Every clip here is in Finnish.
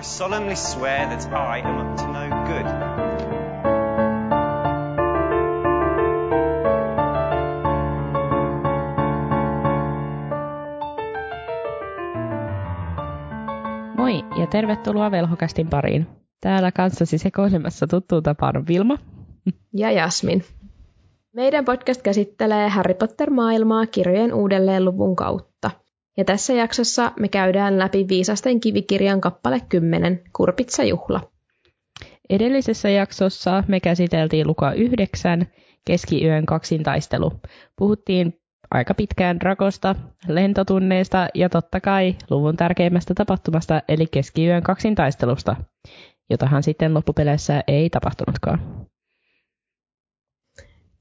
I solemnly swear that I am up to no good. Moi ja tervetuloa Velhokästin pariin. Täällä kanssasi sekoilemassa tuttuun tapaan on Vilma. Ja Jasmin. Meidän podcast käsittelee Harry Potter-maailmaa kirjojen uudelleen luvun kautta. Ja tässä jaksossa me käydään läpi Viisasten kivikirjan kappale 10, Kurpitsa-juhla. Edellisessä jaksossa me käsiteltiin luka 9, keskiyön kaksintaistelu. Puhuttiin aika pitkään Drakosta, lentotunneista ja totta kai luvun tärkeimmästä tapahtumasta eli keskiyön kaksintaistelusta, jotahan sitten loppupeleissä ei tapahtunutkaan.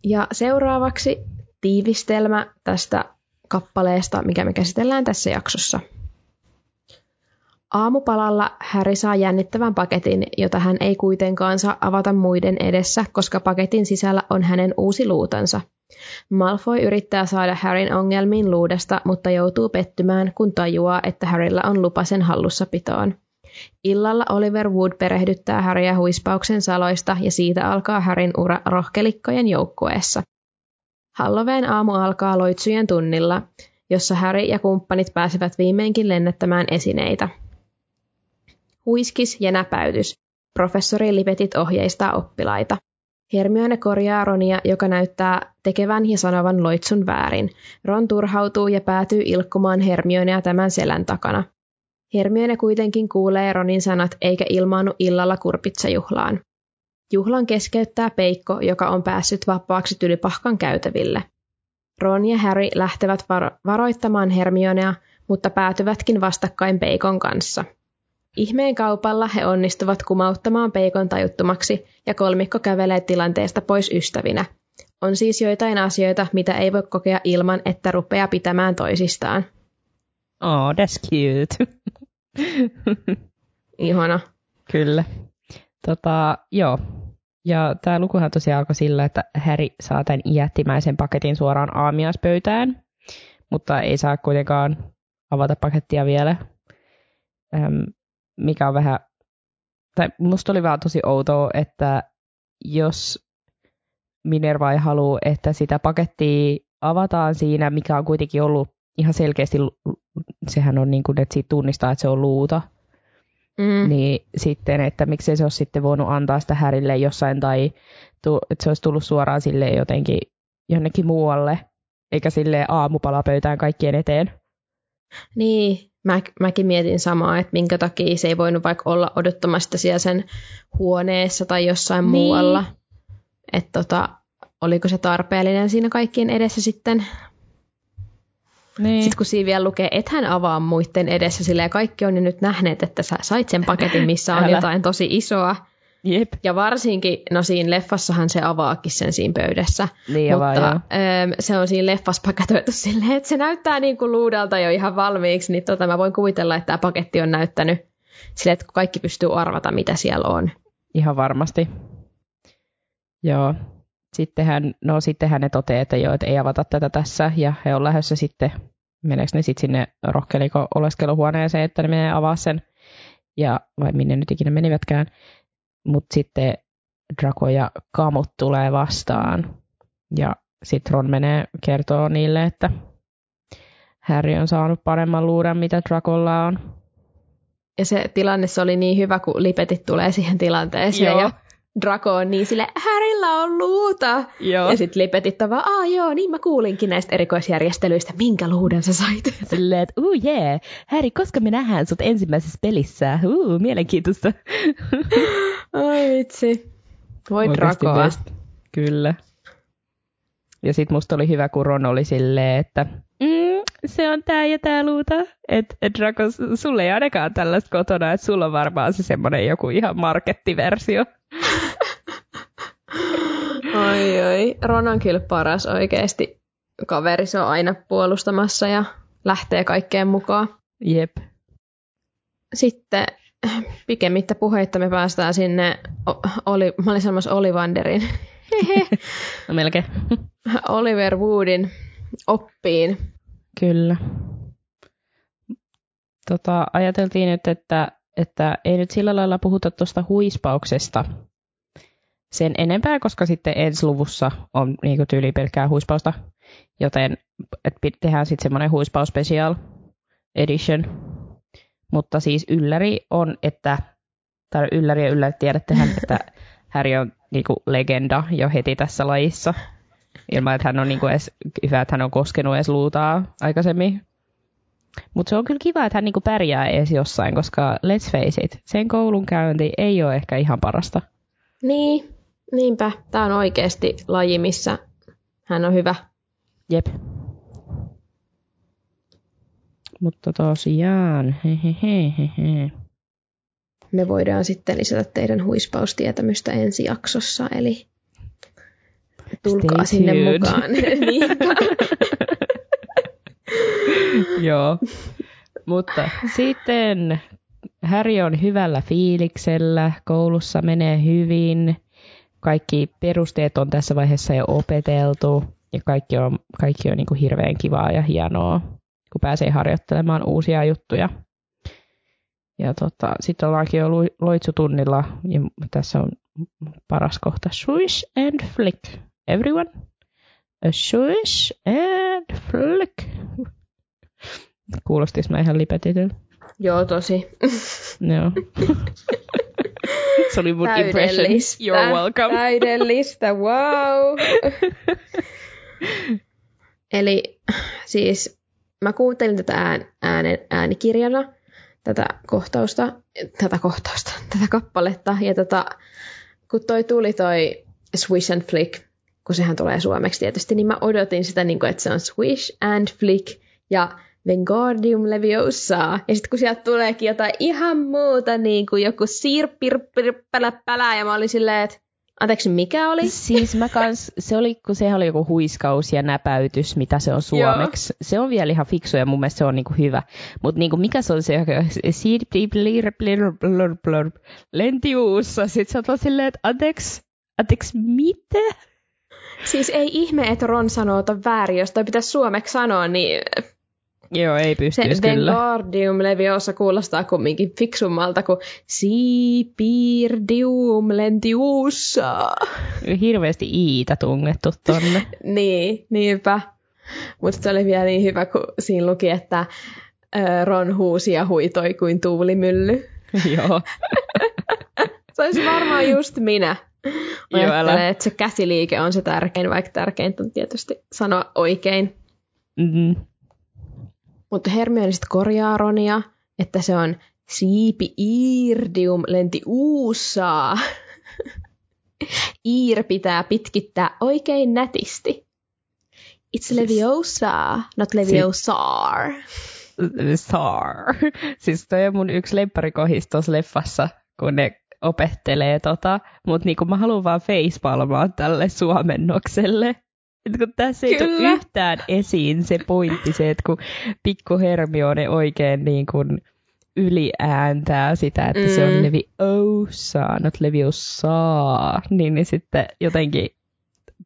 Ja seuraavaksi tiivistelmä tästä kappaleesta, mikä me käsitellään tässä jaksossa. Aamupalalla Harry saa jännittävän paketin, jota hän ei kuitenkaan saa avata muiden edessä, koska paketin sisällä on hänen uusi luutansa. Malfoy yrittää saada Harryn ongelmiin luudesta, mutta joutuu pettymään, kun tajuaa, että Harrylla on lupa sen hallussapitoon. Illalla Oliver Wood perehdyttää Harryä huispauksen saloista ja siitä alkaa Harryn ura rohkelikkojen joukkueessa. Halloween aamu alkaa loitsujen tunnilla, jossa Harry ja kumppanit pääsevät viimeinkin lennättämään esineitä. Huiskis ja näpäytys. Professori Lipetit ohjeistaa oppilaita. Hermione korjaa Ronia, joka näyttää tekevän ja sanovan loitsun väärin. Ron turhautuu ja päätyy ilkkumaan Hermionea tämän selän takana. Hermione kuitenkin kuulee Ronin sanat eikä ilmaannu illalla kurpitsajuhlaan. Juhlan keskeyttää Peikko, joka on päässyt vapaaksi tylypahkan käytäville. Ron ja Harry lähtevät varo- varoittamaan Hermionea, mutta päätyvätkin vastakkain Peikon kanssa. Ihmeen kaupalla he onnistuvat kumauttamaan Peikon tajuttomaksi ja kolmikko kävelee tilanteesta pois ystävinä. On siis joitain asioita, mitä ei voi kokea ilman, että rupeaa pitämään toisistaan. Oh, that's cute. Ihana. Kyllä. Tota, joo. Ja tämä lukuhan tosiaan alkoi sillä, että Harry saa tämän jättimäisen paketin suoraan aamiaispöytään, mutta ei saa kuitenkaan avata pakettia vielä, Öm, mikä on vähän, tai musta oli vaan tosi outoa, että jos Minerva ei halua, että sitä pakettia avataan siinä, mikä on kuitenkin ollut ihan selkeästi, sehän on niin kuin, että siitä tunnistaa, että se on luuta, Mm. Niin sitten, että miksei se olisi sitten voinut antaa sitä härille jossain tai tu, että se olisi tullut suoraan sille jotenkin jonnekin muualle, eikä sille aamupalapöytään kaikkien eteen. Niin, mä, mäkin mietin samaa, että minkä takia se ei voinut vaikka olla odottamasta siellä sen huoneessa tai jossain niin. muualla. Että tota, oliko se tarpeellinen siinä kaikkien edessä sitten niin. Sitten kun siinä vielä lukee, et hän avaa muiden edessä, sillä kaikki on jo nyt nähneet, että sä sait sen paketin, missä on jotain tosi isoa. Jep. Ja varsinkin, no siinä leffassahan se avaakin sen siinä pöydässä. Niin mutta vaan, ö, se on siinä leffassa paketoitu silleen, että se näyttää niin kuin luudalta jo ihan valmiiksi, niin tota, mä voin kuvitella, että tämä paketti on näyttänyt silleen, että kaikki pystyy arvata, mitä siellä on. Ihan varmasti. Joo. Sittenhän, no sittenhän ne toteaa, että joo, että ei avata tätä tässä, ja he on lähdössä sitten, meneekö ne sitten sinne rohkeliko oleskeluhuoneeseen, että ne menee avaa sen, ja vai minne nyt ikinä menivätkään, mutta sitten Draco ja Kamut tulee vastaan, ja sitten Ron menee kertoo niille, että Harry on saanut paremman luudan, mitä Dracolla on. Ja se tilanne se oli niin hyvä, kun lipetit tulee siihen tilanteeseen. Joo. Ja Draco on niin sille, Härillä on luuta. Joo. Ja sitten lipetit on vaan, aa joo, niin mä kuulinkin näistä erikoisjärjestelyistä, minkä luuden sä sait. Silleen, että uu jee, Harry, koska me nähdään sut ensimmäisessä pelissä? Uu, mielenkiintoista. Ai vitsi. Voi Oikeasti best. Kyllä. Ja sit musta oli hyvä, kun Ron oli silleen, että mm, se on tää ja tää luuta. Että et Draco, sulle ei ainakaan tällaista kotona, että sulla on varmaan se semmonen joku ihan markettiversio. Oi oi. Ron on kyllä paras oikeesti. Kaveri se on aina puolustamassa ja lähtee kaikkeen mukaan. Jep. Sitten pikemmittä puheitta me päästään sinne, o- oli, mä olin sanomassa Olivanderin, No melkein. Oliver Woodin oppiin. Kyllä. Tota, ajateltiin nyt, että että ei nyt sillä lailla puhuta tuosta huispauksesta sen enempää, koska sitten ensi luvussa on niin tyyli pelkkää huispausta, joten et tehdään sitten semmoinen huispaus special edition. Mutta siis ylläri on, että, tai ylläri ja ylläri tiedättehän, että Harry on niinku legenda jo heti tässä lajissa. Ilman, että hän on niinku edes, hyvä, että hän on koskenut edes luutaa aikaisemmin. Mutta se on kyllä kiva, että hän niinku pärjää edes jossain, koska let's face it, sen koulun käynti ei ole ehkä ihan parasta. Niin, niinpä. Tämä on oikeasti laji, missä hän on hyvä. Jep. Mutta tosiaan, hehehehe. Me voidaan sitten lisätä teidän huispaustietämystä ensi jaksossa, eli tulkaa Stay sinne tuned. mukaan. Joo. Mutta sitten Häri on hyvällä fiiliksellä, koulussa menee hyvin, kaikki perusteet on tässä vaiheessa jo opeteltu ja kaikki on, kaikki on niin kuin hirveän kivaa ja hienoa, kun pääsee harjoittelemaan uusia juttuja. Ja tota, sitten ollaankin jo loitsutunnilla ja tässä on paras kohta. Swish and flick. Everyone. A swish and flick. Kuulostis mä ihan lipetityltä. Joo, tosi. Joo. Se oli mun impression. You're welcome. Täydellistä, wow. Eli siis mä kuuntelin tätä ään, äänen, äänikirjana, tätä kohtausta, tätä kohtausta, tätä kappaletta. Ja tota, kun toi tuli toi Swish and Flick, kun sehän tulee suomeksi tietysti, niin mä odotin sitä, niin kuin, että se on Swish and Flick ja Vengardium Leviosa. Ja sitten kun sieltä tuleekin jotain ihan muuta, niin kuin joku siirpirppälä ja mä olin silleen, että anteeksi, mikä oli? Siis mä kans, se oli, kun sehän oli joku huiskaus ja näpäytys, mitä se on suomeksi. Se on vielä ihan fiksu ja mun mielestä se on niinku hyvä. Mutta niinku, mikä se on se, lentiuussa. Sitten sä oot silleen, että anteeksi, anteeksi, mitä? Siis ei ihme, että Ron sanoo ton väärin, jos toi pitäisi suomeksi sanoa, niin Joo, ei se pystyisi kyllä. Vengardium Leviosa kuulostaa kumminkin fiksummalta kuin Sipirdium Lentiusa. Hirveästi iitä tungettu tonne. Niin, niinpä. Mutta se oli vielä niin hyvä, kun siinä luki, että Ron huusi ja huitoi kuin tuulimylly. Joo. Se olisi varmaan just minä. Ajattelen, että se käsiliike on se tärkein, vaikka tärkeintä on tietysti sanoa oikein. Mm, Mutta Hermione sitten korjaa Ronia, että se on siipi Iirdium lentiuusaa. Iir pitää pitkittää oikein nätisti. It's Leviosa, not Leviosar. Star. Siis toi on mun yksi lemparikohis tuossa leffassa, kun ne opettelee tota, mutta niinku mä haluan vaan facepalmaa tälle suomennokselle. Et kun tässä ei tule Kyllä. yhtään esiin se pointti, se, että kun pikku Hermione oikein niin kuin yliääntää sitä, että mm. se on Mm. Leviosa, not Leviosa, niin, niin sitten jotenkin,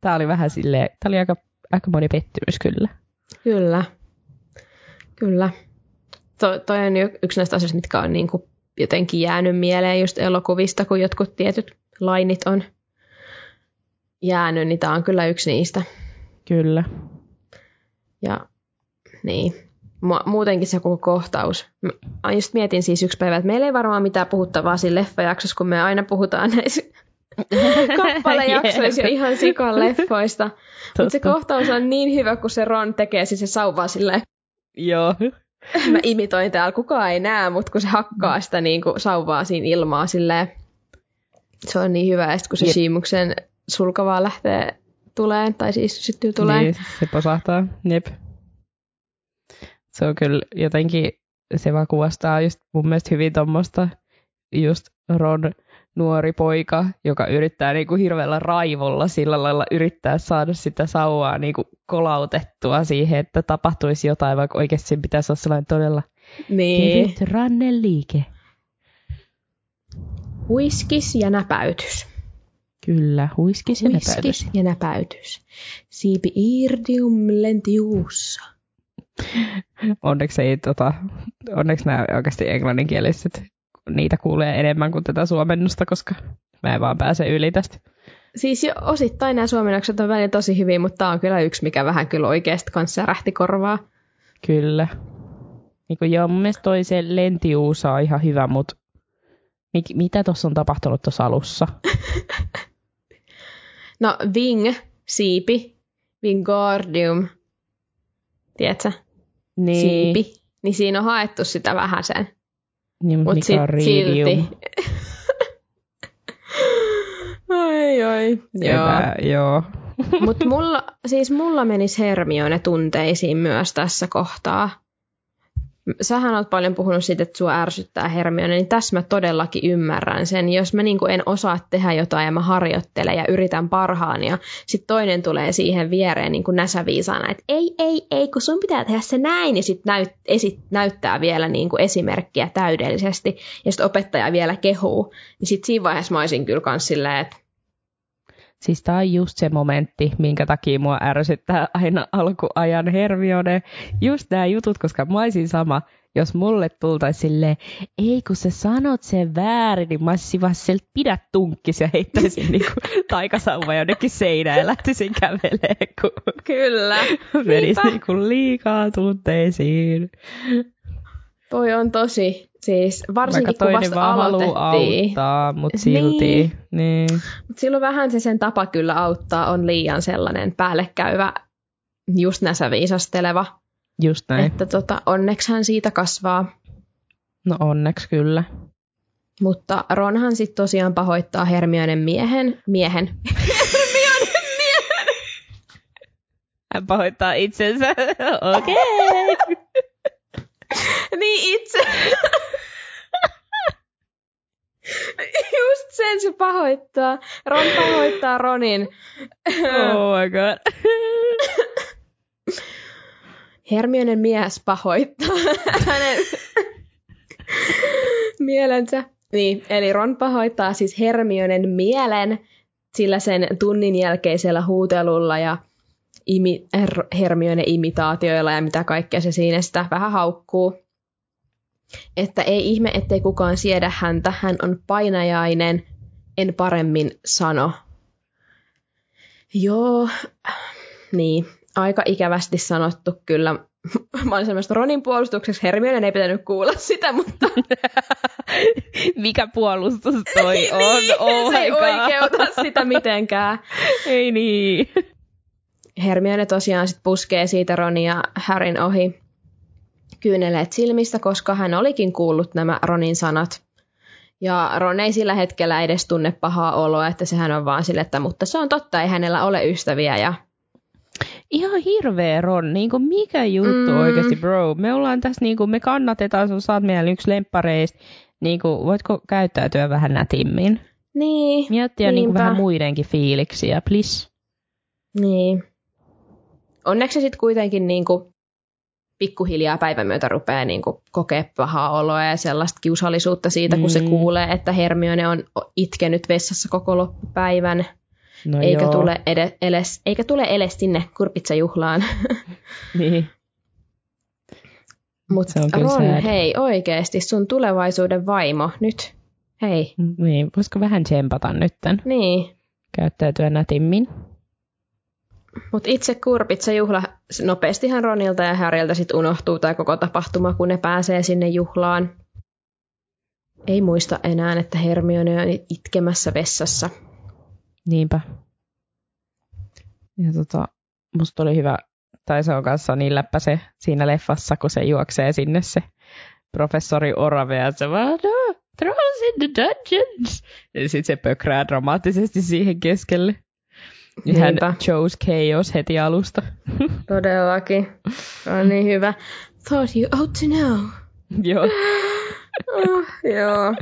tää oli vähän silleen, tää oli aika, aika moni pettymys kyllä. Kyllä. Kyllä. To, toi on yksi näistä asioista, mitkä on niin kuin jotenkin jäänyt mieleen just elokuvista, kun jotkut tietyt lainit on jäänyt, niin tämä on kyllä yksi niistä. Kyllä. Ja niin, Mu- muutenkin se koko kohtaus. Mä just mietin siis yksi päivä, että meillä ei varmaan mitään puhuttavaa siinä leffajaksossa, kun me aina puhutaan näissä kappalejaksoissa jo ihan sikan leffoista. Mutta se kohtaus on niin hyvä, kun se Ron tekee siis se sauvaa silleen, Joo. mä imitoin täällä, kukaan ei näe, mutta kun se hakkaa sitä niin kuin sauvaa siinä ilmaa silleen, se on niin hyvä. Ja sitten kun se Jep. Siimuksen sulkavaa lähtee tuleen, tai siis syttyy tuleen. Niin, se posahtaa. Jep. Se on kyllä jotenkin, se vaan kuvastaa just mun mielestä hyvin tuommoista just Ron nuori poika, joka yrittää niinku hirveällä raivolla sillä lailla yrittää saada sitä sauvaa niinku kolautettua siihen, että tapahtuisi jotain, vaikka oikeasti sen pitäisi olla sellainen todella Niin. kevyt ranneliike. Huiskis ja näpäytys. Kyllä, huiskis ja näpäytys. Huiskis ja näpäytys. Siipi irdium lentiussa. Onneksi ei tota, onneksi nämä oikeasti englanninkieliset niitä kuulee enemmän kuin tätä suomennusta, koska mä en vaan pääse yli tästä. Siis jo osittain nämä suomennokset on välillä tosi hyvin, mutta tämä on kyllä yksi, mikä vähän kyllä oikeasti kanssa rähti korvaa. Kyllä. Niin kuin joo, mun mielestä toi se lentiuusa on ihan hyvä, mutta mik, mitä tuossa on tapahtunut tuossa alussa? No Ving, siipi, Vingardium, tiedätkö? Niin, Siipi. Niin siinä on haettu sitä vähän sen. Niin, mutta Mut mikä on silti. ai ai. Joo. Epä, joo. Mutta mulla, siis mulla menisi Hermione tunteisiin myös tässä kohtaa. Sähän oot paljon puhunut siitä, että sua ärsyttää Hermione, niin tässä mä todellakin ymmärrän sen. Jos mä niinku en osaa tehdä jotain ja mä harjoittelen ja yritän parhaan ja sitten toinen tulee siihen viereen niin kuin näsäviisana, että ei, ei, ei, kun sun pitää tehdä se näin ja sitten näyt, esit, näyttää vielä niin kuin esimerkkiä täydellisesti ja sitten opettaja vielä kehuu, niin sitten siinä vaiheessa mä olisin kyllä kans silleen, että Siis tää on just se momentti, minkä takia mua ärsyttää aina alkuajan Hermione. Just nämä jutut, koska mä olisin sama, jos mulle tultaisi silleen, ei kun sä sanot sen väärin, niin mä olisin vaan sieltä pidä tunkkis ja heittäisin niinku taikasauva jonnekin seinään ja lähtisin kävelemään, kun kyllä, menisi niinku liikaa tunteisiin. Toi on tosi, siis Vaikka varsinkin kun toinen vasta vaan aloitettiin. auttaa, mutta silti. Niin. Niin. Mut silloin vähän se sen tapa kyllä auttaa on liian sellainen päällekkäyvä, just näsäviisasteleva, Just näin. että tota, onneksi hän siitä kasvaa. No onneksi kyllä. Mutta Ronhan sitten tosiaan pahoittaa Hermionen miehen, miehen, Hän pahoittaa itsensä. Okei. Okay. niin itse. Just sen se pahoittaa. Ron pahoittaa Ronin. Oh my god. Hermionen mies pahoittaa hänen mielensä. Niin, eli Ron pahoittaa siis Hermionen mielen sillä sen tunnin jälkeisellä huutelulla ja imi, her, Hermione-imitaatioilla ja mitä kaikkea se siinä sitä vähän haukkuu. Että ei ihme, ettei kukaan siedä häntä, hän on painajainen, en paremmin sano. Joo, niin, aika ikävästi sanottu kyllä. Mä olin semmoista Ronin puolustukseksi, Hermionen ei pitänyt kuulla sitä, mutta Mikä puolustus toi on? Oh se ei god. oikeuta sitä mitenkään. Ei niin. Hermione tosiaan sit puskee siitä Ronin ja Harryn ohi kyyneleet silmistä, koska hän olikin kuullut nämä Ronin sanat. Ja Ron ei sillä hetkellä edes tunne pahaa oloa, että sehän on vaan sille, että mutta se on totta, ei hänellä ole ystäviä. Ja Ihan hirveä Ron, niin kuin mikä juttu Mm. oikeasti bro. Me ollaan tässä, niin kuin, me kannatetaan sun, oot meidän yksi lemppareista. Niin kuin, voitko käyttäytyä vähän nätimmin? niin, Miettiä niin kuin vähän muidenkin fiiliksiä, please. niin. Onneksi se sitten kuitenkin niin kuin pikkuhiljaa päivän myötä rupeaa niin kuin kokea pahaa oloa ja sellaista kiusallisuutta siitä, kun se Mm. kuulee, että Hermione on itkenyt vessassa koko loppupäivän. No eikä, joo. tule edes, edes, eikä tule edes sinne kurpitsajuhlaan. Niin. Mutta Ron, sad. hei, oikeasti sun tulevaisuuden vaimo, nyt, hei, niin. Voisiko vähän tsempata nytten? niin. Käyttäytyä nätimmin. Mutta itse kurpitsajuhla, nopeastihan Ronilta ja Harryltä sit unohtuu tai koko tapahtuma, kun ne pääsee sinne juhlaan. Ei muista enää, että Hermione on itkemässä vessassa. Niinpä. Ja tota, musta oli hyvä, tai se on kanssa niin läppä se siinä leffassa, kun se juoksee sinne se professori Orave ja se vaan, no, in the dungeons. Ja sitten se pökrää dramaattisesti siihen keskelle. Ja hän Niinpä. chose chaos heti alusta. Todellakin. On niin hyvä. Thought you ought to know. Joo. Oh, joo.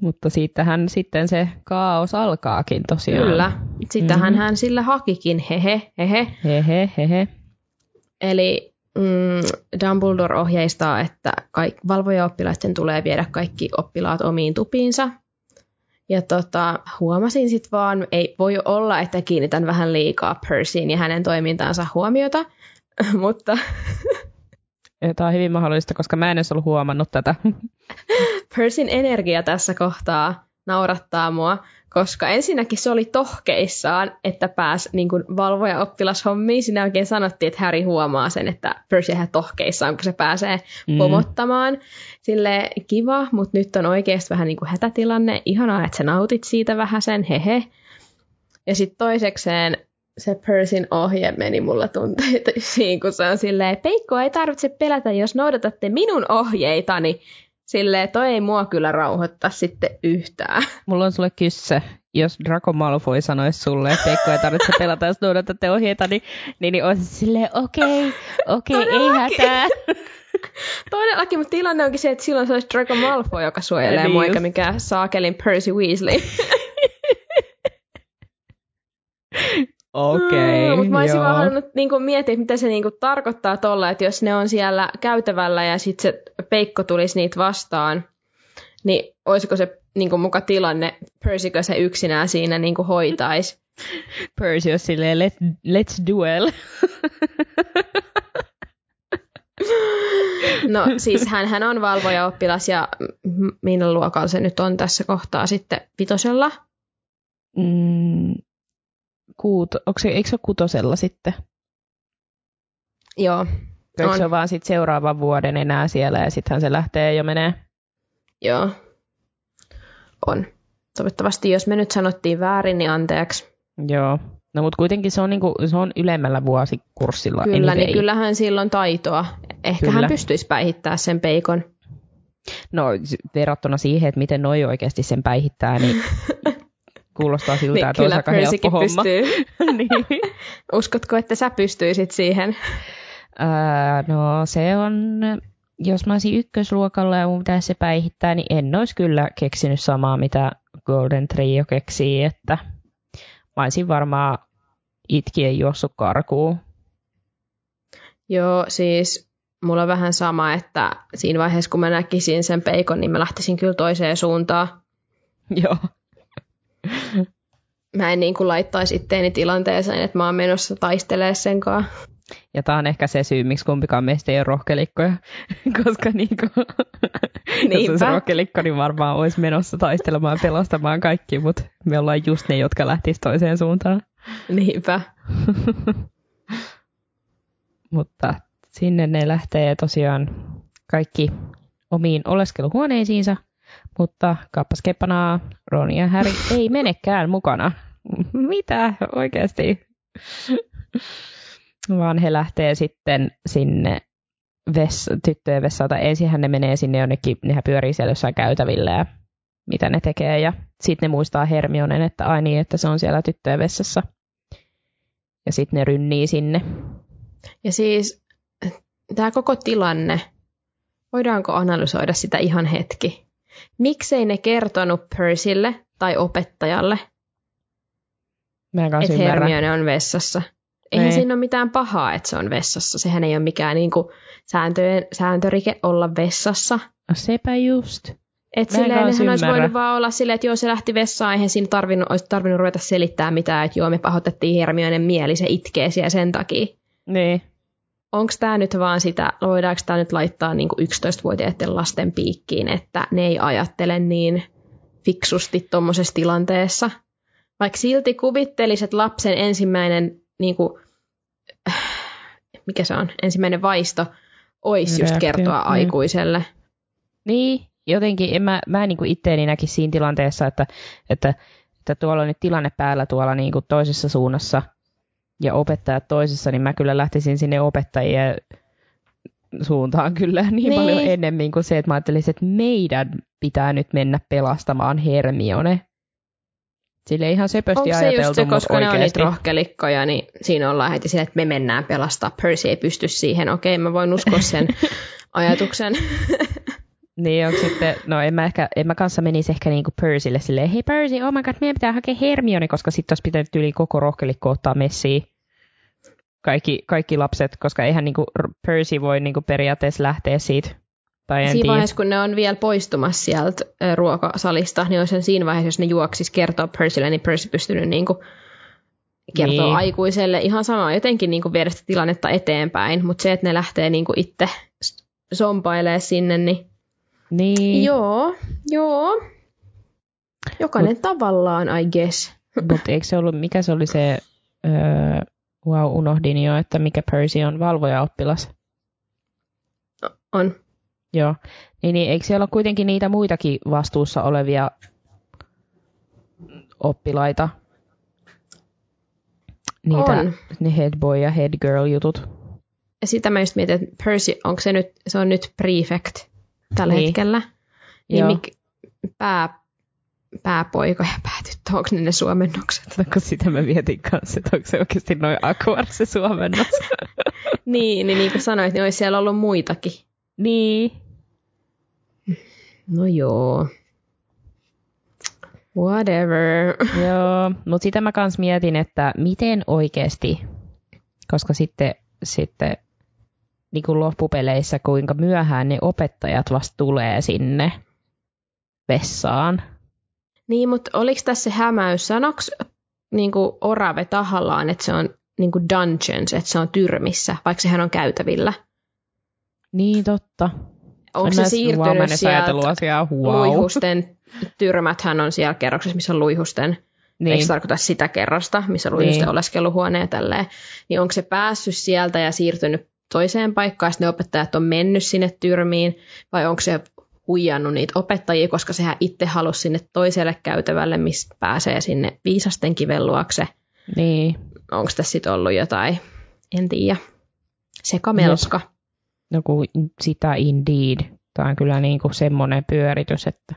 Mutta siitähän sitten se kaos alkaakin tosiaan. Kyllä. Sitähän Mhm. hän sillä hakikin, hehe, hehe. Hehe, hehe. Eli mm, Dumbledore ohjeistaa, että kaik- valvojaoppilaiden tulee viedä kaikki oppilaat omiin tupiinsa. Ja tota, huomasin sitten vaan, ei voi olla, että kiinnitän vähän liikaa Percyin ja hänen toimintaansa huomiota, mutta Tämä on hyvin mahdollista, koska mä en edes ollut huomannut tätä. Percyn energia tässä kohtaa naurattaa mua, koska ensinnäkin se oli tohkeissaan, että pääsi niin kuin valvoja oppilashommiin. Siinä oikein sanottiin, että Harry huomaa sen, että Percy ihan tohkeissaan, kun se pääsee mm. pomottamaan. Sille kiva, mutta nyt on oikeasti vähän niin kuin hätätilanne. Ihanaa, että sä nautit siitä vähän sen, hehe. Ja sitten toisekseen se Persin ohje meni mulla tunteisiin, kun se on silleen, Peikko ei tarvitse pelätä, jos noudatatte minun ohjeitani. Silleen, toi ei mua kyllä rauhoittaa sitten yhtään. Mulla on sulle kyssä. Jos Draco Malfoy sanoisi sulle, että Peikko ei tarvitse pelata, jos noudatatte ohjeita, niin, niin, niin olisi silleen, okei, okay, okei, okay, ei hätää. Todellakin, mutta tilanne onkin se, että silloin se olisi Draco Malfoy, joka suojelee niin mua, eikä mikään saakelin Percy Weasley. Okei, okay, mm, Mutta mä olisin vaan halunnut niinku miettiä, mitä se niinku tarkoittaa tuolla, että jos ne on siellä käytävällä ja sitten se peikko tulisi niitä vastaan, niin olisiko se niinku muka tilanne, Persykö se yksinään siinä niinku hoitaisi? Percy on silleen, Let, let's duel. no siis hän, hän on valvoja-oppilas ja millä luokalla se nyt on tässä kohtaa sitten vitosella? Mm, kuuto, onko se, eikö se ole kutosella sitten? Joo. Eikö on. se ole vaan sitten seuraavan vuoden enää siellä ja sittenhän se lähtee jo menee? Joo. On. Toivottavasti, jos me nyt sanottiin väärin, niin anteeksi. Joo. No mutta kuitenkin se on, niinku, se on ylemmällä vuosikurssilla. Kyllä, anyway. niin kyllähän silloin taitoa. Ehkä Kyllä. hän pystyisi päihittää sen peikon. No verrattuna siihen, että miten noi oikeasti sen päihittää, niin Kuulostaa siltä, niin, että olisi aika helppo homma. pystyy. niin. Uskotko, että sä pystyisit siihen? Öö, no se on, jos mä olisin ykkösluokalla ja mun pitäisi se päihittää, niin en olisi kyllä keksinyt samaa, mitä Golden Trio keksii, että mä olisin varmaan itkien juossut karkuun. Joo, siis mulla on vähän sama, että siinä vaiheessa kun mä näkisin sen peikon, niin mä lähtisin kyllä toiseen suuntaan. Joo mä en niin kuin laittaisi itteeni tilanteeseen, että mä oon menossa taistelemaan sen kanssa. Ja tämä on ehkä se syy, miksi kumpikaan meistä ei ole rohkelikkoja, koska niin kuin, jos olisi rohkelikko, niin varmaan olisi menossa taistelemaan ja pelastamaan kaikki, mutta me ollaan just ne, jotka lähtisivät toiseen suuntaan. Niinpä. mutta sinne ne lähtee tosiaan kaikki omiin oleskeluhuoneisiinsa – mutta kappas keppanaa, Ron ja Harry ei menekään mukana. Mitä oikeasti? Vaan he lähtee sitten sinne vess, tyttöjen vessalta. Ensinhän ne menee sinne jonnekin, nehän pyörii siellä jossain käytävillä ja mitä ne tekee. Ja sitten ne muistaa Hermionen, että ai niin, että se on siellä tyttöjen vessassa. Ja sitten ne rynnii sinne. Ja siis tämä koko tilanne, voidaanko analysoida sitä ihan hetki? Miksei ne kertonut Percylle tai opettajalle, että Hermione on vessassa? Eihän ei. siinä ole mitään pahaa, että se on vessassa. Sehän ei ole mikään niin kuin, sääntöjen, sääntörike olla vessassa. No sepä just. Että silleen olisi voinut vaan olla silleen, että joo se lähti vessaan, eihän siinä tarvinnut, olisi tarvinnut ruveta selittää mitään, että joo me pahoitettiin Hermionen mieli, se itkee siellä sen takia. Niin onko tämä nyt vaan sitä, voidaanko tämä nyt laittaa niin 11-vuotiaiden lasten piikkiin, että ne ei ajattele niin fiksusti tuommoisessa tilanteessa. Vaikka silti kuvitteliset lapsen ensimmäinen, niin kuin, mikä se on, ensimmäinen vaisto, olisi just kertoa mm. aikuiselle. Niin, jotenkin en mä, mä niin kuin itteeni näki siinä tilanteessa, että, että, että tuolla on nyt tilanne päällä tuolla niin kuin toisessa suunnassa – ja opettajat toisessa, niin mä kyllä lähtisin sinne opettajien suuntaan kyllä niin, niin. paljon ennemmin kuin se, että mä ajattelisin, että meidän pitää nyt mennä pelastamaan Hermione. Sille ihan söpösti Onko se ajateltu, just se, koska oikeasti. ne on niitä rohkelikkoja, niin siinä ollaan heti sille, että me mennään pelastaa. Percy ei pysty siihen. Okei, mä voin uskoa sen ajatuksen. Niin onko sitten, no en mä, ehkä, en mä kanssa menisi ehkä niinku Percylle silleen, hei Percy, oh my god, meidän pitää hakea Hermione, koska sitten olisi pitänyt yli koko rohkelikko ottaa messiin kaikki, kaikki lapset, koska eihän niinku Percy voi niinku periaatteessa lähteä siitä. Tai en siinä vaiheessa, kun ne on vielä poistumassa sieltä ruokasalista, niin olisi siinä vaiheessa, jos ne juoksis kertoa Percylle, niin Percy pystynyt niinku kertoo Niin. aikuiselle ihan sama jotenkin niin kuin viedä sitä tilannetta eteenpäin, mutta se, että ne lähtee niin kuin itse sompailee sinne, niin Niin, joo, joo. Jokainen tavallaan, I guess. mutta eikö se ollut, mikä se oli se, öö, wow, unohdin jo, että mikä Percy on valvojaoppilas. On. Joo, niin, niin eikö siellä ole kuitenkin niitä muitakin vastuussa olevia oppilaita? Niitä, On. ne head boy ja head girl jutut. Ja sitä mä just mietin, että Percy, onko se nyt, se on nyt prefect tällä Niin. hetkellä. Niin mik, pää, pääpoika ja päätyttö, onko ne ne suomennokset? No, kun sitä mä mietin kanssa, että onko se oikeasti noin awkward se suomennos. niin, niin, niin kuin sanoit, niin olisi siellä ollut muitakin. niin. No joo. Whatever. Joo, mutta sitä mä kans mietin, että miten oikeasti, koska sitten, sitten niin kuin loppupeleissä, kuinka myöhään ne opettajat vasta tulee sinne vessaan. Niin, mutta oliko tässä se hämäys? Sanoks niin kuin orave tahallaan, että se on niin kuin dungeons, että se on tyrmissä, vaikka sehän on käytävillä? Niin totta. Onko En se siirtynyt sieltä asiaa, wow. luihusten tyrmäthän on siellä kerroksessa, missä on luihusten, niin. Niin. eikö se tarkoita sitä kerrosta, missä on luihusten Niin. oleskeluhuone ja tälleen, niin onko se päässyt sieltä ja siirtynyt toiseen paikkaan, sitten ne opettajat on mennyt sinne tyrmiin, vai onko se huijannut niitä opettajia, koska sehän itse halusi sinne toiselle käytävälle, mistä pääsee sinne viisasten kiven luokse. Niin. Onko tässä sitten ollut jotain, en tiedä, sekamelska. No kun sitä indeed. Tämä on kyllä niin kuin semmoinen pyöritys, että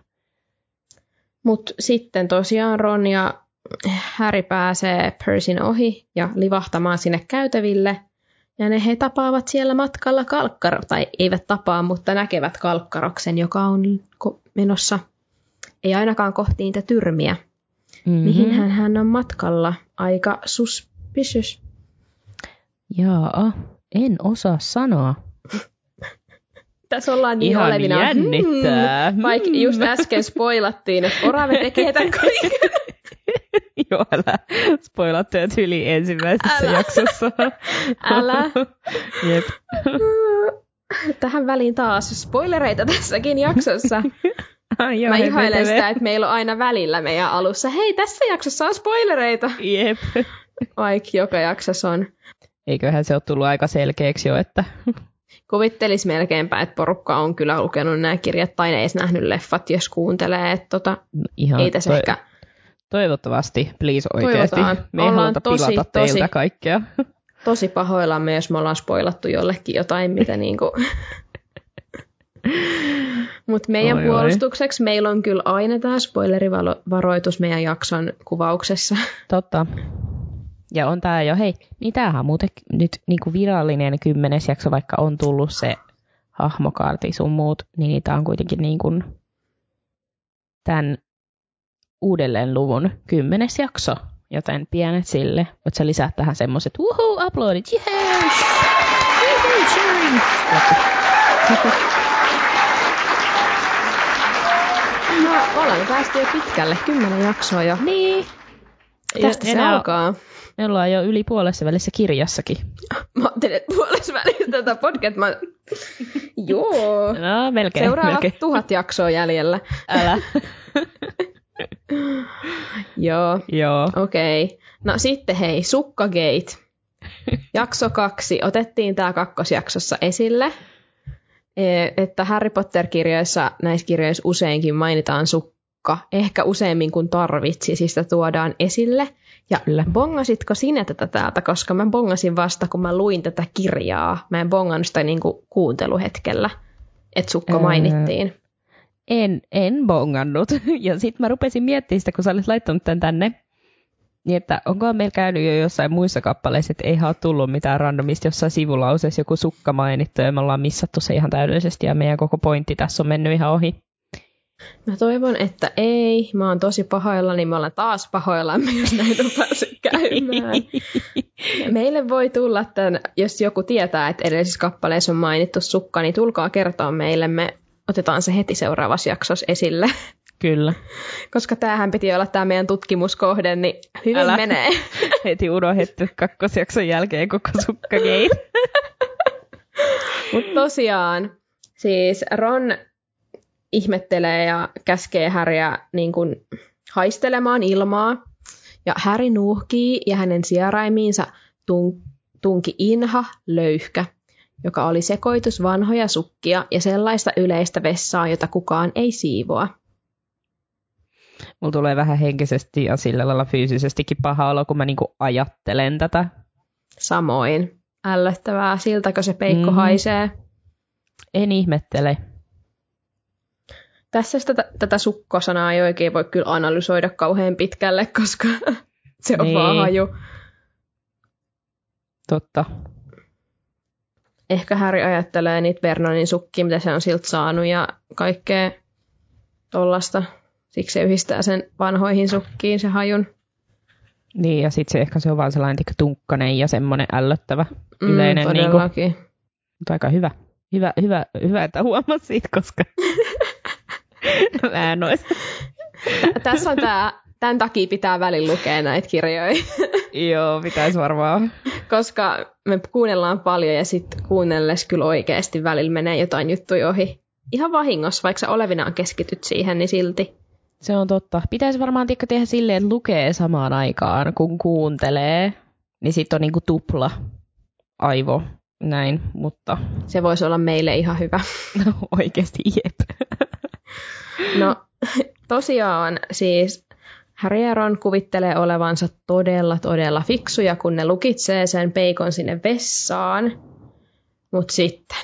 Mutta sitten tosiaan Ron ja Harry pääsee Percyn ohi ja livahtamaan sinne käytäville. Ja ne he tapaavat siellä matkalla kalkkar, tai eivät tapaa, mutta näkevät kalkkaroksen, joka on menossa, ei ainakaan kohti niitä tyrmiä. mm-hmm. Mihin hän, hän on matkalla? Aika suspicious. Jaa, en osaa sanoa. Tässä ollaan niin Ihan olevina. jännittää. Hmm, vaikka Hmm. just äsken spoilattiin, että Orave tekee tämän kaiken. Joo, älä spoilaa työt yli ensimmäisessä Älä. jaksossa. Älä. Jep. Tähän väliin taas spoilereita tässäkin jaksossa. Ai, joo, Mä ihailen sitä, että meillä on aina välillä meidän alussa. Hei, tässä jaksossa on spoilereita. Jep. Vaikka joka jaksossa on. Eiköhän se ole tullut aika selkeäksi jo, että Kuvittelis melkeinpä, että porukka on kyllä lukenut nämä kirjat tai ne edes nähnyt leffat, jos kuuntelee. Että tota, ihan ei tässä ehkä... toivottavasti, please oikeasti. Toivotaan. Me ei Ollaan haluta tosi, pilata tosi- teiltä kaikkea. tosi pahoillamme, jos me ollaan spoilattu jollekin jotain, mitä niinku... Mutta meidän Oi, oi, oi. puolustukseksi meillä on kyllä aina tämä spoilerivaroitus meidän jakson kuvauksessa. Totta. Ja on tää jo, hei, niin tämähän on muuten nyt niinku virallinen kymmenes jakso, vaikka on tullut se hahmokaarti sun muut, niin niitä on kuitenkin niin kuin tämän uudelleen luvun kymmenes jakso, joten pienet sille. Voit sä lisää tähän semmoset, woohoo, uploadit, sharing! No, ollaan päästy jo pitkälle, kymmenen jaksoa jo. Niin. Tästä se Enää- alkaa. Me ollaan jo yli puolessa välissä kirjassakin. Mä ajattelin, että puolessa välissä tätä podcast. Mä... Joo. No, melkein. Seuraavat melkein. tuhat jaksoa jäljellä. Älä. Joo, Joo. okei. Okay. No sitten hei, Sukkagate. Jakso kaksi. Otettiin tämä kakkosjaksossa esille. E, Että Harry Potter-kirjoissa, näissä kirjoissa useinkin mainitaan sukka. Ehkä useammin kuin tarvitsi, siis sitä tuodaan esille. Ja Kyllä. bongasitko sinä tätä täältä, koska mä bongasin vasta, kun mä luin tätä kirjaa. Mä en bongannut sitä niin kuin kuunteluhetkellä, että sukka Öö, mainittiin. En, en bongannut. Ja sitten mä rupesin miettimään sitä, kun sä olit laittanut tämän tänne. Niin, että onko meillä käynyt jo jossain muissa kappaleissa, että eihän ole tullut mitään randomista jossain sivulauseessa joku sukka mainittu ja me ollaan missattu se ihan täydellisesti ja meidän koko pointti tässä on mennyt ihan ohi. Mä toivon, että ei. Mä oon tosi pahoilla, niin me ollaan taas pahoillamme, jos näin on päässyt käymään. Meille voi tulla tämän, jos joku tietää, että edellisissä kappaleissa on mainittu sukka, niin tulkaa kertoa meille. Me otetaan se heti seuraavassa jaksossa esille. Kyllä. Koska tämähän piti olla tämä meidän tutkimuskohde, niin hyvin Älä. menee. heti unohdettu kakkosjakson jälkeen koko sukkageit. Mutta tosiaan, siis Ron ihmettelee ja käskee Häriä niin kun haistelemaan ilmaa. Ja Häri nuuhkii ja hänen sieraimiinsa tung- tunki inha löyhkä, joka oli sekoitus vanhoja sukkia ja sellaista yleistä vessaa, jota kukaan ei siivoa. Mulla tulee vähän henkisesti ja sillä lailla fyysisestikin paha olo, kun mä niinku ajattelen tätä. Samoin. Ällöttävää, siltäkö se peikko Mm. haisee. En ihmettele. Tässä sitä, tätä sukkosanaa ei oikein voi kyllä analysoida kauhean pitkälle, koska se on Niin. vaan haju. Totta. Ehkä Harry ajattelee niitä Vernonin sukkia, mitä se on siltä saanut ja kaikkea tollasta. Siksi se yhdistää sen vanhoihin sukkiin se hajun. Niin, ja sitten se ehkä se on vaan sellainen tunkkanen ja semmoinen ällöttävä yleinen. mm, todellakin. mutta aika hyvä. Hyvä, hyvä, hyvä että huomasit, koska mä en ois. Tässä on tää, tämän takia pitää välin lukea näitä kirjoja, Joo, pitäisi varmaan. koska me kuunnellaan paljon ja sitten kuunnelles kyllä oikeasti välillä menee jotain juttuja ohi. Ihan vahingossa, vaikka sä olevinaan keskityt siihen, niin silti. Se on totta. Pitäisi varmaan tikka tehdä silleen, että lukee samaan aikaan, kun kuuntelee. Niin sitten on niinku tupla aivo. Näin, mutta Se voisi olla meille ihan hyvä. no, oikeasti jep. No tosiaan siis Harry ja Ron kuvittelee olevansa todella todella fiksuja, kun ne lukitsee sen peikon sinne vessaan. Mutta sitten,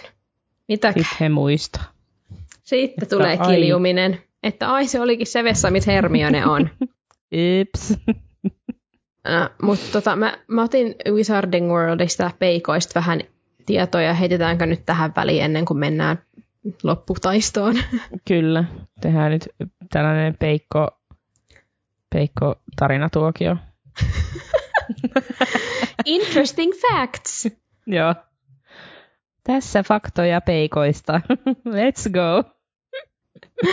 mitä Sitten he muista. sitten että tulee ai. kiljuminen, että ai se olikin se vessa, missä Hermione on. Yps. no, Mutta tota, mä, mä otin Wizarding Worldista peikoista vähän tietoja. Heitetäänkö nyt tähän väliin ennen kuin mennään lopputaistoon? Kyllä. Tehdään nyt tällainen peikko, peikko tarinatuokio. Interesting facts! Joo. Tässä faktoja peikoista. Let's go.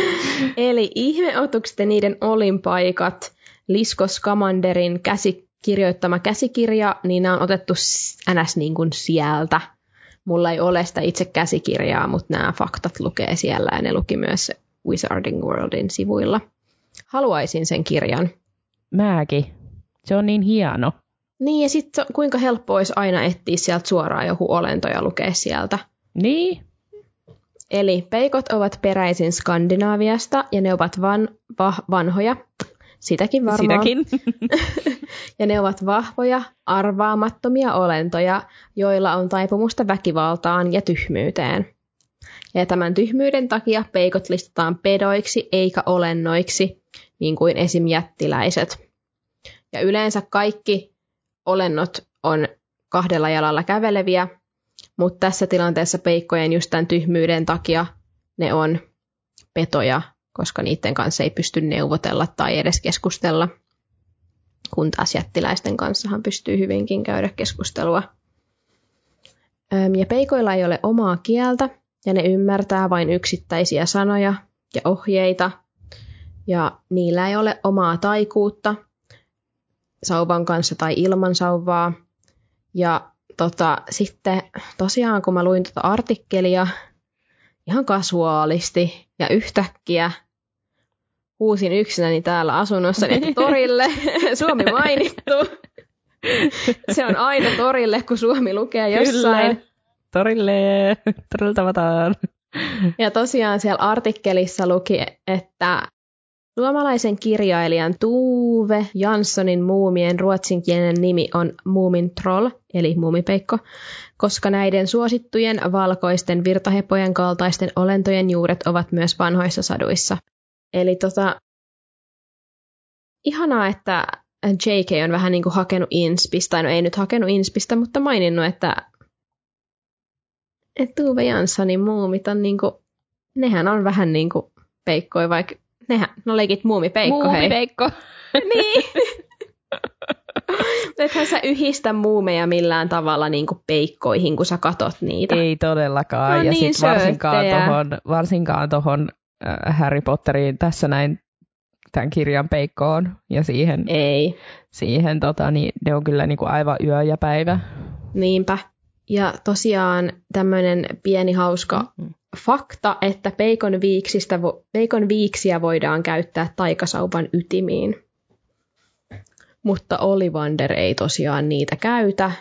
Eli ihmeotukset ja niiden olinpaikat, Lisko Skamanderin käsi, kirjoittama käsikirja, niin nämä on otettu ns. Niin kuin sieltä. Mulla ei ole sitä itse käsikirjaa, mutta nämä faktat lukee siellä ja ne luki myös Wizarding Worldin sivuilla. Haluaisin sen kirjan. Mäkin. Se on niin hieno. Niin ja sitten kuinka helppo olisi aina etsiä sieltä suoraan joku olento ja lukea sieltä. Niin. Eli peikot ovat peräisin Skandinaaviasta ja ne ovat van, va, vanhoja, sitäkin varmaan. Sitäkin. Ja ne ovat vahvoja, arvaamattomia olentoja, joilla on taipumusta väkivaltaan ja tyhmyyteen. Ja tämän tyhmyyden takia peikot listataan pedoiksi eikä olennoiksi, niin kuin esim. jättiläiset. Ja yleensä kaikki olennot on kahdella jalalla käveleviä, mutta tässä tilanteessa peikkojen just tämän tyhmyyden takia ne on petoja, koska niiden kanssa ei pysty neuvotella tai edes keskustella kun taas jättiläisten kanssahan pystyy hyvinkin käydä keskustelua. Ja peikoilla ei ole omaa kieltä, ja ne ymmärtää vain yksittäisiä sanoja ja ohjeita, ja niillä ei ole omaa taikuutta sauvan kanssa tai ilman sauvaa. Ja tota, sitten tosiaan, kun mä luin tuota artikkelia ihan kasuaalisti ja yhtäkkiä huusin yksinäni täällä asunnossa että torille, Suomi mainittu. Se on aina torille, kun Suomi lukee jossain. Kyllä. Torille. Torille tavataan. Ja tosiaan siellä artikkelissa luki, että suomalaisen kirjailijan Tuve Janssonin muumien ruotsinkielinen nimi on Muumin Troll, eli muumipeikko, koska näiden suosittujen valkoisten virtahepojen kaltaisten olentojen juuret ovat myös vanhoissa saduissa. Eli tota, ihanaa, että JK on vähän niin kuin hakenut inspistä, no ei nyt hakenut inspistä, mutta maininnut, että, että Tuve Janssonin muumit on niin kuin, nehän on vähän niin kuin peikkoja, vaikka nehän, no leikit muumipeikko, hei. Muumipeikko. niin. Ethän sä yhdistä muumeja millään tavalla niin kuin peikkoihin, kun sä katot niitä. Ei todellakaan. No ja niin, sit varsinkaan tohon, varsinkaan tohon äh, Harry Potteriin tässä näin tämän kirjan peikkoon ja siihen, Ei. siihen tota, niin ne on kyllä niin kuin aivan yö ja päivä. Niinpä. Ja tosiaan tämmöinen pieni hauska fakta, että peikon, viiksistä, vo- peikon viiksiä voidaan käyttää taikasauvan ytimiin. Mutta Olivander ei tosiaan niitä käytä.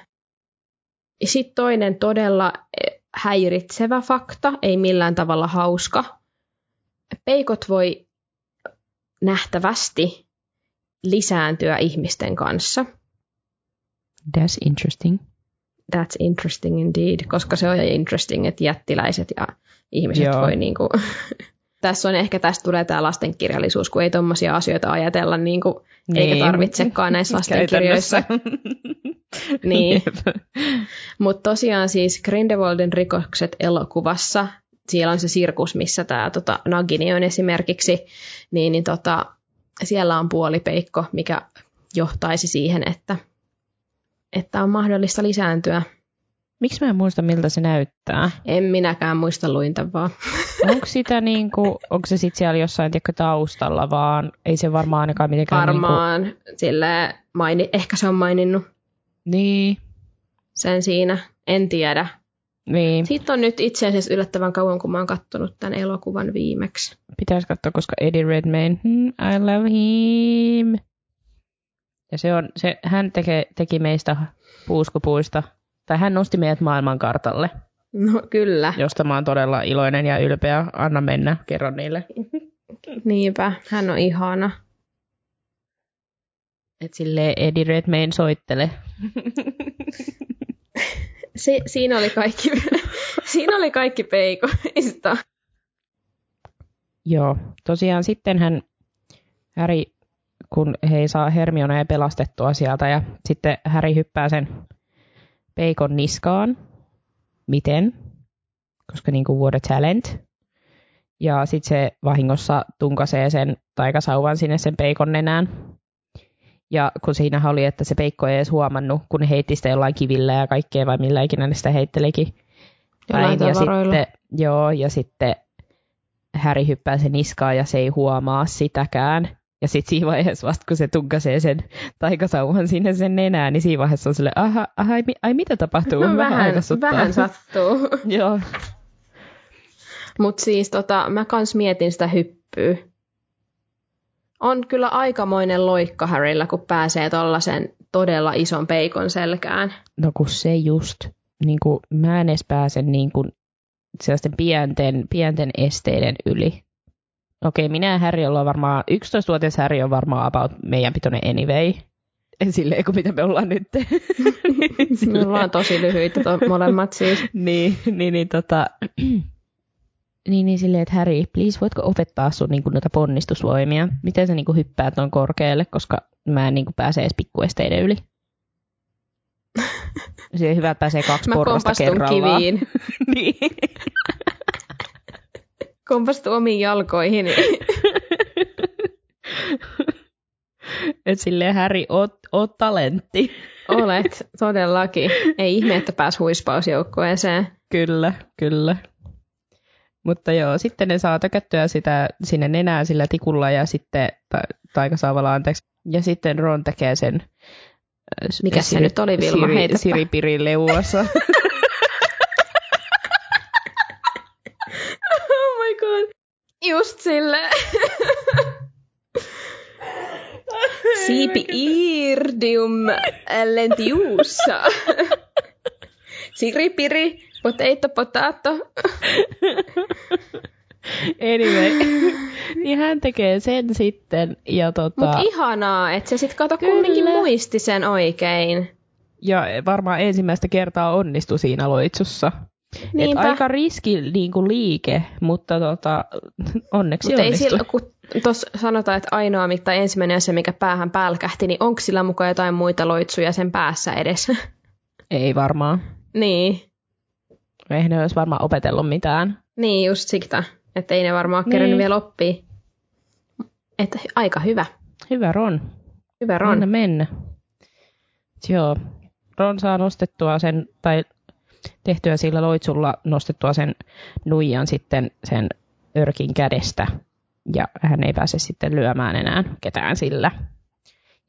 Sitten toinen todella eh, häiritsevä fakta, ei millään tavalla hauska. Peikot voi nähtävästi lisääntyä ihmisten kanssa. That's interesting. That's interesting indeed, koska se on interesting, että jättiläiset ja ihmiset Joo. voi niinku... tässä on ehkä, tästä tulee tämä lastenkirjallisuus, kun ei tommosia asioita ajatella, niinku, eikä Niin. tarvitsekaan näissä lastenkirjoissa. Niin. Mutta tosiaan siis Grindelwaldin rikokset elokuvassa, siellä on se sirkus, missä tämä tota, Nagini on esimerkiksi, niin, niin tota, siellä on puolipeikko, mikä johtaisi siihen, että, että on mahdollista lisääntyä. Miksi mä en muista, miltä se näyttää? En minäkään muista luinta vaan. Onko sitä niinku, onko se sitten siellä jossain tiedätkö, taustalla, vaan ei se varmaan ainakaan mitenkään Varmaan niinku... sille maini, ehkä se on maininnut Niinku, niin, sen siinä, en tiedä. niin. Siitä on nyt itse asiassa yllättävän kauan, kun mä oon kattonut tämän elokuvan viimeksi. Pitäisi katsoa, koska Eddie Redmayne, hmm, I love him. Ja se on, se, hän teke, teki meistä puuskupuista, tai hän nosti meidät maailmankartalle, No kyllä, josta mä oon todella iloinen ja ylpeä. Anna mennä, kerro niille. niinpä, hän on ihana. Et silleen Eddie Redmayne soittele. Si- siinä oli kaikki, siinä oli kaikki peikoista. Joo, tosiaan sitten hän, Harry, kun he ei saa Hermionea pelastettua sieltä, ja sitten Harry hyppää sen peikon niskaan. Miten? Koska niin kuin what a talent. Ja sitten se vahingossa tunkasee sen taikasauvan sinne sen peikon nenään. Ja kun siinä oli, että se peikko ei edes huomannut, kun ne heitti sitä jollain kivillä ja kaikkea, vai millä ikinä ne sitä heittelikin. Jollain ja sitten, joo, ja sitten Häri hyppää sen niskaan ja se ei huomaa sitäkään. Ja sitten siinä vaiheessa vasta, kun se tunkasee sen taikasauvan sinne sen nenään, niin siinä vaiheessa on sille, aha, aha ai, ai mitä tapahtuu? No, vähän, aikaisuttaa." vähän sattuu. Joo, Mutta siis tota, mä kans mietin sitä hyppyä. On kyllä aikamoinen loikka Harryllä, kun pääsee tollasen todella ison peikon selkään. no kun se just, niin kuin, mä en edes pääse niin kuin, sellaisten pienten, pienten esteiden yli. Okei, minä ja Harry ollaan varmaan, 11-vuotias Harry on varmaan about meidän pitoinen anyway. Silleen kuin mitä me ollaan nyt. Me ollaan tosi lyhyitä to, molemmat siis. niin, niin, niin, tota, niin, niin silleen, että Harry, please, voitko opettaa sun niin kuin, noita ponnistusvoimia? Miten sä niin kuin, hyppäät noin korkealle, koska mä en niin kuin, pääse edes pikkuesteiden yli. On hyvä, että pääsee kaksi Mä porrasta kerrallaan. kiviin. niin. Kompastun omiin jalkoihin. Et silleen, Harry, oot, oot talentti. Olet, todellakin. Ei ihme, että pääs huispausjoukkueeseen. Kyllä, kyllä. Mutta joo, sitten ne saa tökättyä sitä sinne nenään sillä tikulla ja sitten, ta, taikasaavalla anteeksi, ja sitten Ron tekee sen. äh, Mikäs se nyt oli, Vilma? Siri, Heitäpä. Siripirin leuassa. Oh my god. Just sille. Siipi irdium lentiussa. Siripiri, potato potato. anyway, niin hän tekee sen sitten, ja, tota, Mut ihanaa, että se sit kato Kyllä. kumminkin muisti sen oikein. ja varmaan ensimmäistä kertaa onnistui siinä loitsussa. Et Niinpä. aika riski niin kuin liike, mutta tota, onneksi Mutta ei sillä, kun tuossa sanotaan, että ainoa mitä ensimmäinen asia, mikä päähän pälkähti, niin onko sillä mukaan jotain muita loitsuja sen päässä edes? Ei varmaan. niin. Eihän ne olisi varmaan opetellut mitään. Niin, just sitä. Että ei ne varmaan Niin. kerännyt vielä oppia. Että aika hyvä. Hyvä Ron. Hyvä Anna Ron. mennä. Joo. Ron saa nostettua sen, tai tehtyä sillä loitsulla nostettua sen nuijan sitten sen örkin kädestä. ja hän ei pääse sitten lyömään enää ketään sillä.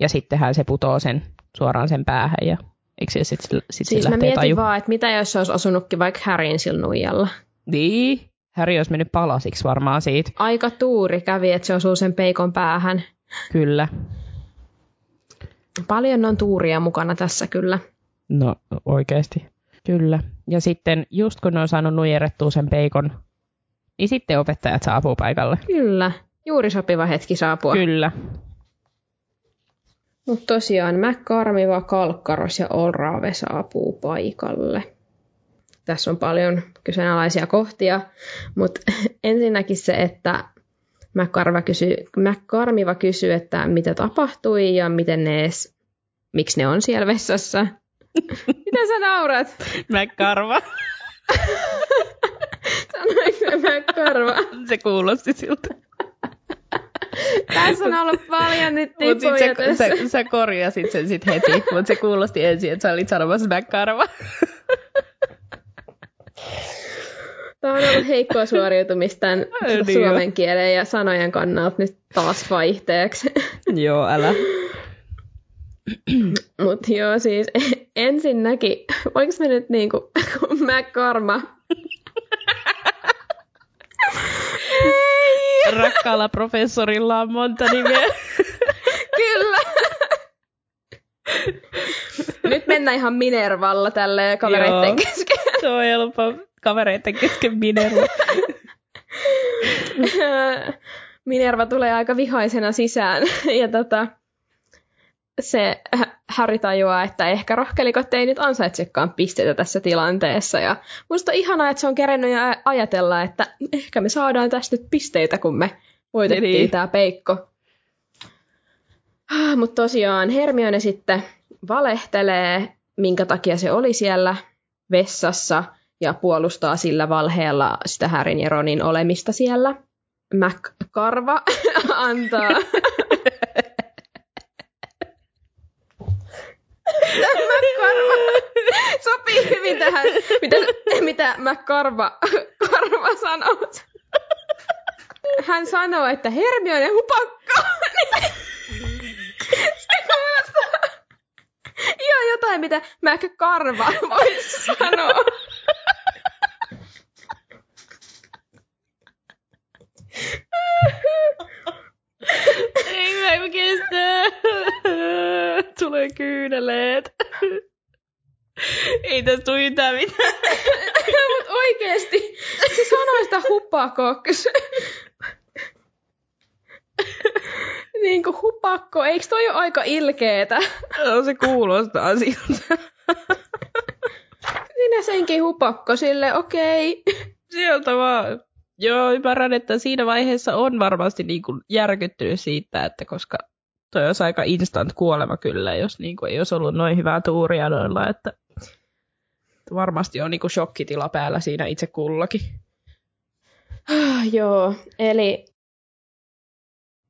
Ja sittenhän se putoo sen suoraan sen päähän ja eikö se sitten sit Siis se mä mietin taju? vaan, että mitä jos se olisi osunutkin vaikka Härin sillä nuijalla. Niin, Harry olisi mennyt palasiksi varmaan siitä. Aika tuuri kävi, että se osuu sen peikon päähän. Kyllä. Paljon on tuuria mukana tässä kyllä. No oikeasti. Kyllä. Ja sitten just kun ne on saanut nujerettua sen peikon, niin sitten opettajat saapuu paikalle. Kyllä. Juuri sopiva hetki saapua. Kyllä. Mutta tosiaan McCarmiva, Kalkkaros ja Olrave saapuu paikalle. Tässä on paljon kyseenalaisia kohtia, mutta ensinnäkin se, että McCarva kysyy, McCarmiva kysyy, että mitä tapahtui ja miten ne edes, miksi ne on siellä vessassa. Mitä sä naurat? McCarva. Sanoiko se McCarva? se kuulosti siltä. Tässä on ollut paljon nyt tipoja sitten tässä. sä, sä, sä korjasit sen sit heti, mutta se kuulosti ensin, että sä olit sanomassa McCarva. Tämä on ollut heikkoa suoriutumista tämän niin suomen kielen ja sanojen kannalta nyt taas vaihteeksi. Joo, älä. Mutta joo, siis ensinnäkin, voinko mä nyt niinku, kun McCorma... Ei, Rakkaalla professorilla on monta nimeä. kyllä. Nyt mennään ihan Minervalla tälle kavereitten Joo. kesken. Se on helppo kavereiden kesken Minerva. Minerva tulee aika vihaisena sisään ja tota, se H- Harry tajuaa, että ehkä rohkelikot ei nyt ansaitsekaan pisteitä tässä tilanteessa. Ja musta on ihanaa, että se on kerennyt ajatella, että ehkä me saadaan tästä nyt pisteitä, kun me voitettiin Niin. tämä peikko. Mutta tosiaan Hermione sitten valehtelee, minkä takia se oli siellä vessassa ja puolustaa sillä valheella sitä Härin ja Ronin olemista siellä. McCarva antaa McCarva sopii hyvin tähän, mitä, mitä McCarva Karva sanoo. Hän sanoo, että Hermione hupakka. Ihan jotain, mitä McCarva voisi sanoa. Ei mä kestä. Tulee kyyneleet. Ei tästä tule yhtään mitään. Mutta oikeesti, se sanoi sitä hupakoks. niin kuin hupakko, eikö toi ole aika ilkeetä? No, se kuulostaa siltä. Sinä senkin hupakko sille, okei. Sieltä vaan. Joo, ymmärrän, että siinä vaiheessa on varmasti niin kuin järkyttynyt siitä, että koska toi olisi aika instant kuolema kyllä, jos niin kuin ei olisi ollut noin hyvää tuuria noilla, että varmasti on niin kuin shokkitila päällä siinä itse kullakin. Ah, Joo, eli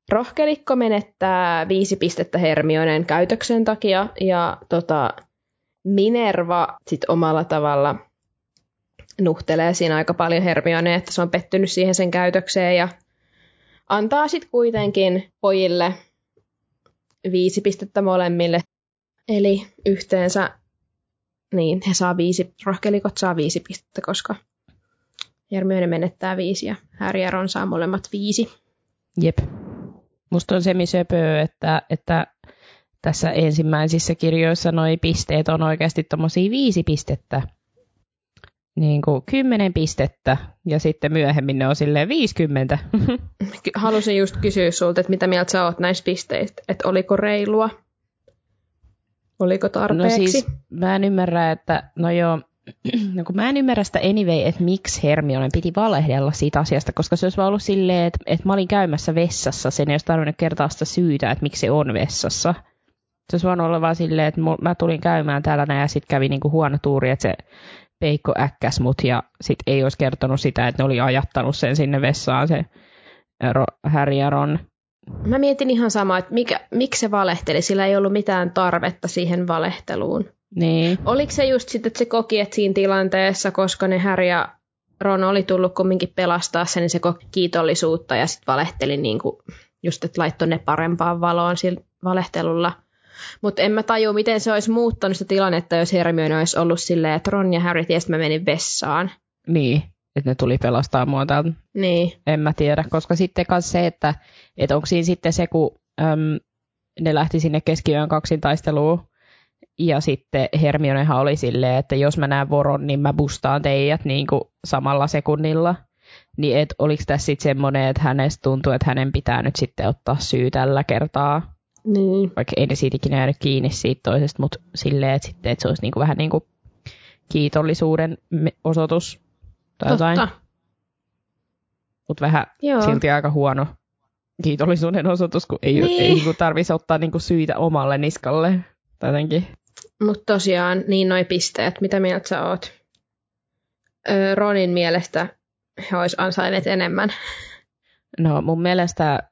rohkelikko menettää viisi pistettä Hermionen käytöksen takia ja tota, Minerva sit omalla tavalla nuhtelee siinä aika paljon Hermione, että se on pettynyt siihen sen käytökseen ja antaa sitten kuitenkin pojille viisi pistettä molemmille. Eli yhteensä niin, he saa viisi, rohkelikot saa viisi pistettä, koska Hermione menettää viisi ja Harry ja Ron saa molemmat viisi. Jep. Musta on semisöpöä, että, että tässä ensimmäisissä kirjoissa noi pisteet on oikeasti tommosia viisi pistettä. Niin kuin kymmenen pistettä ja sitten myöhemmin ne on silleen 50. Ky- Halusin just kysyä sulta, että mitä mieltä sä oot näistä pisteistä, että oliko reilua? Oliko No tarpeeksi? siis mä en ymmärrä, että no joo, no kun mä en ymmärrä sitä anyway, että miksi Hermione piti valehdella siitä asiasta, koska se olisi vaan ollut silleen, että, että mä olin käymässä vessassa, sen ei olisi tarvinnut kertaa sitä syytä, että miksi se on vessassa. Se olisi voinut olla vaan silleen, että mä tulin käymään täällä näin ja sitten kävi niinku huono tuuri, että se peikko äkkäs mut ja sitten ei olisi kertonut sitä, että ne oli ajattanut sen sinne vessaan se Ro- Harry ja Ron. Mä mietin ihan samaa, että mikä, miksi se valehteli, sillä ei ollut mitään tarvetta siihen valehteluun. Niin, Oliko se just sitten, että se koki, että siinä tilanteessa, koska ne Harry ja Ron oli tullut kumminkin pelastaa sen, niin se koki kiitollisuutta ja sitten valehteli niin kuin, just, että laittoi ne parempaan valoon sillä valehtelulla. Mutta en mä tajua, miten se olisi muuttanut sitä tilannetta, jos Hermione olisi ollut silleen, että Ron ja Harry ties, että mä menin vessaan. Niin, että ne tuli pelastaa mua täältä. Niin. En mä tiedä, koska sitten kanssa se, että, että onko siinä sitten se, kun äm, ne lähti sinne keskiyön kaksintaisteluun, ja sitten Hermionehan oli silleen, että jos mä näen voron, niin mä bustaan teidät niin kuin samalla sekunnilla. Niin et oliko tässä sitten semmoinen, että hänestä tuntuu, että hänen pitää nyt sitten ottaa syy tällä kertaa. Niin. Vaikka ei ne siitä ikinä jäänyt kiinni siitä toisesta, mutta silleen, että, sitten, että se olisi niin kuin vähän niin kuin kiitollisuuden osoitus tai jotain. Totta. Mutta vähän Joo. silti aika huono kiitollisuuden osoitus, kun ei, Niin. ei niin kuin tarvitsisi ottaa niin kuin syitä omalle niskalle. Jotenkin. Mutta tosiaan, niin noi pisteet. Mitä mieltä sä oot? Öö, Ronin mielestä he olisi ansainneet enemmän. No mun mielestä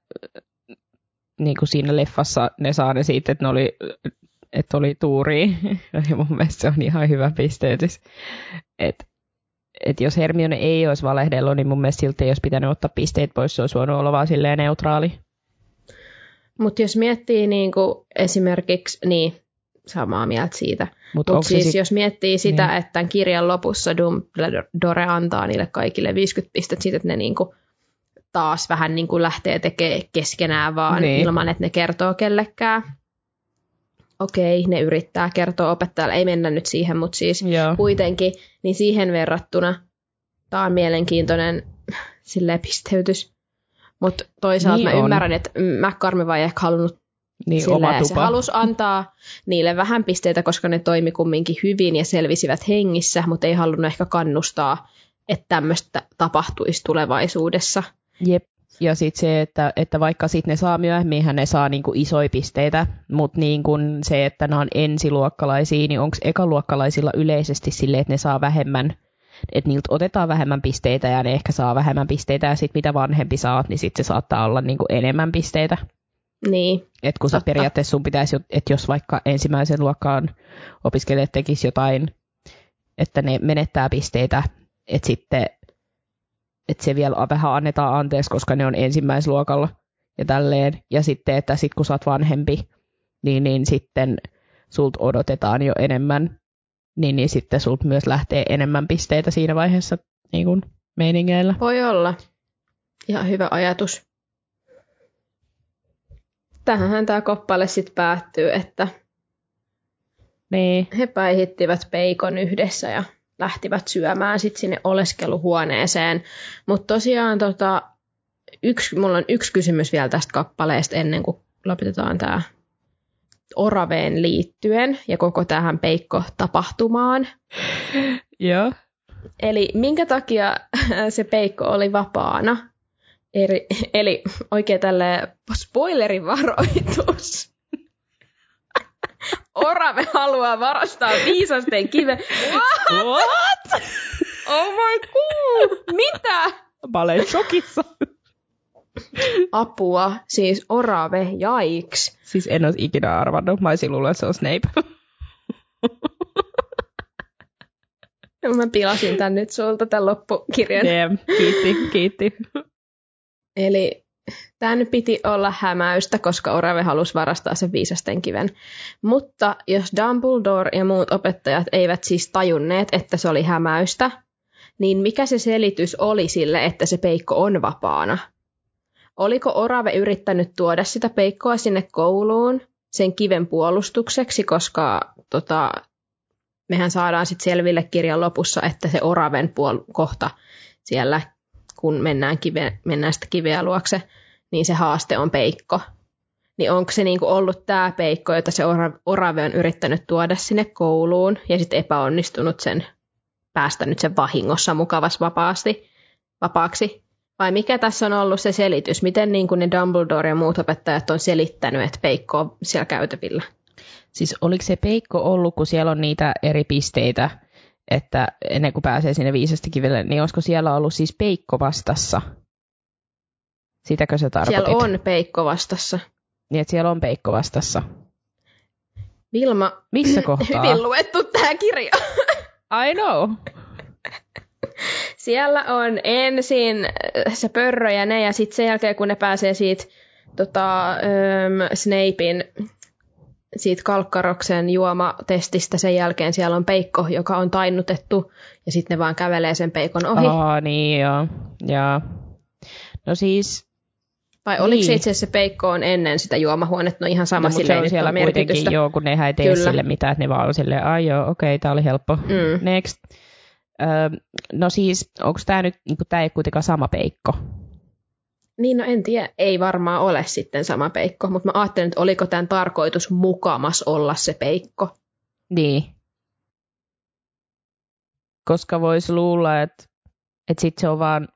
niin kuin siinä leffassa ne saa ne siitä, että ne oli, että oli tuuri. Ja mun mielestä se on ihan hyvä pisteytys. Et, et jos Hermione ei olisi valehdellut, niin mun mielestä silti ei olisi pitänyt ottaa pisteet pois. Se olisi voinut olla vaan silleen neutraali. Mutta jos miettii niinku esimerkiksi, niin samaa mieltä siitä. Mutta onko siis sit, jos miettii sitä, Niin. että tämän kirjan lopussa Dumbledore antaa niille kaikille 50 pistettä siitä, että ne niinku taas vähän niinku lähtee tekemään keskenään vaan Niin. ilman, että ne kertoo kellekään. Okei, ne yrittää kertoa opettajalle, ei mennä nyt siihen, mutta siis Joo. kuitenkin, niin siihen verrattuna tämä on mielenkiintoinen silleen pisteytys. Mutta toisaalta Niin mä on. ymmärrän, että McCormick ei ehkä halunnut niin oma silleen, se halusi antaa niille vähän pisteitä, koska ne toimi kumminkin hyvin ja selvisivät hengissä, mutta ei halunnut ehkä kannustaa, että tämmöistä tapahtuisi tulevaisuudessa. Jep. Ja sitten se, että, että vaikka sitten ne saa myöhemmin, ne saa niinku isoja pisteitä, mutta niinku se, että ne on ensiluokkalaisia, niin onko ekaluokkalaisilla yleisesti sille, että ne saa vähemmän, että niiltä otetaan vähemmän pisteitä ja ne ehkä saa vähemmän pisteitä ja sitten mitä vanhempi saat, niin sitten se saattaa olla niinku enemmän pisteitä. Niin, Et kun sä Totta. periaatteessa sun pitäisi, että jos vaikka ensimmäisen luokkaan opiskelijat tekis jotain, että ne menettää pisteitä, että sitten että se vielä vähän annetaan anteeksi, koska ne on ensimmäisluokalla ja tälleen. Ja sitten, että sit kun sä oot vanhempi, niin, niin sitten sulta odotetaan jo enemmän, niin, niin sitten sulta myös lähtee enemmän pisteitä siinä vaiheessa niin kuin meiningeillä. voi olla. Ihan hyvä ajatus. Tähänhän tämä koppale sitten päättyy, että Niin, he päihittivät peikon yhdessä ja lähtivät syömään sitten sinne oleskeluhuoneeseen. Mutta tosiaan tota, yksi, mulla on yksi kysymys vielä tästä kappaleesta ennen kuin lopetetaan tämä Oraveen liittyen ja koko tähän peikko-tapahtumaan. joo. Eli minkä takia se peikko oli vapaana? Eli, eli oikein tälle spoilerivaroitus. Orave haluaa varastaa viisasten kiven. What? What? Oh my god! Mitä? Mä olen shokissa. Apua, siis orave, jaiks. Siis en olisi ikinä arvannut. Mä olisin luullut, että se on Snape. Mä pilasin tän nyt sulta tämän loppukirjan. Damn. Kiitti, kiitti. Eli tämän piti olla hämäystä, koska Orave halusi varastaa sen viisasten kiven. Mutta jos Dumbledore ja muut opettajat eivät siis tajunneet, että se oli hämäystä, niin mikä se selitys oli sille, että se peikko on vapaana? Oliko Orave yrittänyt tuoda sitä peikkoa sinne kouluun sen kiven puolustukseksi, koska tota, mehän saadaan sitten selville kirjan lopussa, että se Oraven puol- kohta siellä, kun mennään, kive- mennään sitä kiveä luokse, niin se haaste on peikko. Niin onko se niinku ollut tämä peikko, jota se ora- Orave on yrittänyt tuoda sinne kouluun ja sitten epäonnistunut sen, päästänyt sen vahingossa mukavas vapaasti, vapaaksi? Vai mikä tässä on ollut se selitys? Miten niin kuin ne Dumbledore ja muut opettajat on selittänyt, että peikko on siellä käytävillä? Siis oliko se peikko ollut, kun siellä on niitä eri pisteitä, että ennen kuin pääsee sinne viisasti kivelle, niin olisiko siellä ollut siis peikko vastassa? Sitäkö sä tarkoitit? Siellä on peikko vastassa. Niin, että siellä on peikko vastassa. Vilma, Missä kohtaa? hyvin luettu tämä kirja. I know. Siellä on ensin äh, se pörrö ja ne, ja sitten sen jälkeen, kun ne pääsee siitä tota, ähm, Snapein siitä kalkkaroksen juomatestistä, sen jälkeen siellä on peikko, joka on tainnutettu, ja sitten ne vaan kävelee sen peikon ohi. Aa, niin joo. Ja. No siis, Vai oliko niin. se itse asiassa se peikko on ennen sitä juomahuonetta? No ihan sama no, mutta se on siellä kuitenkin, joo, kun nehän ei tee Kyllä. sille mitään, että ne vaan on silleen, ai joo, okei, tää oli helppo. Mm. Next. Öö, no siis, onko tämä nyt, niin tämä ei kuitenkaan sama peikko? Niin, no en tiedä, ei varmaan ole sitten sama peikko, mutta mä ajattelin, että oliko tämän tarkoitus mukamas olla se peikko. Niin. Koska voisi luulla, että, että sit se on vaan,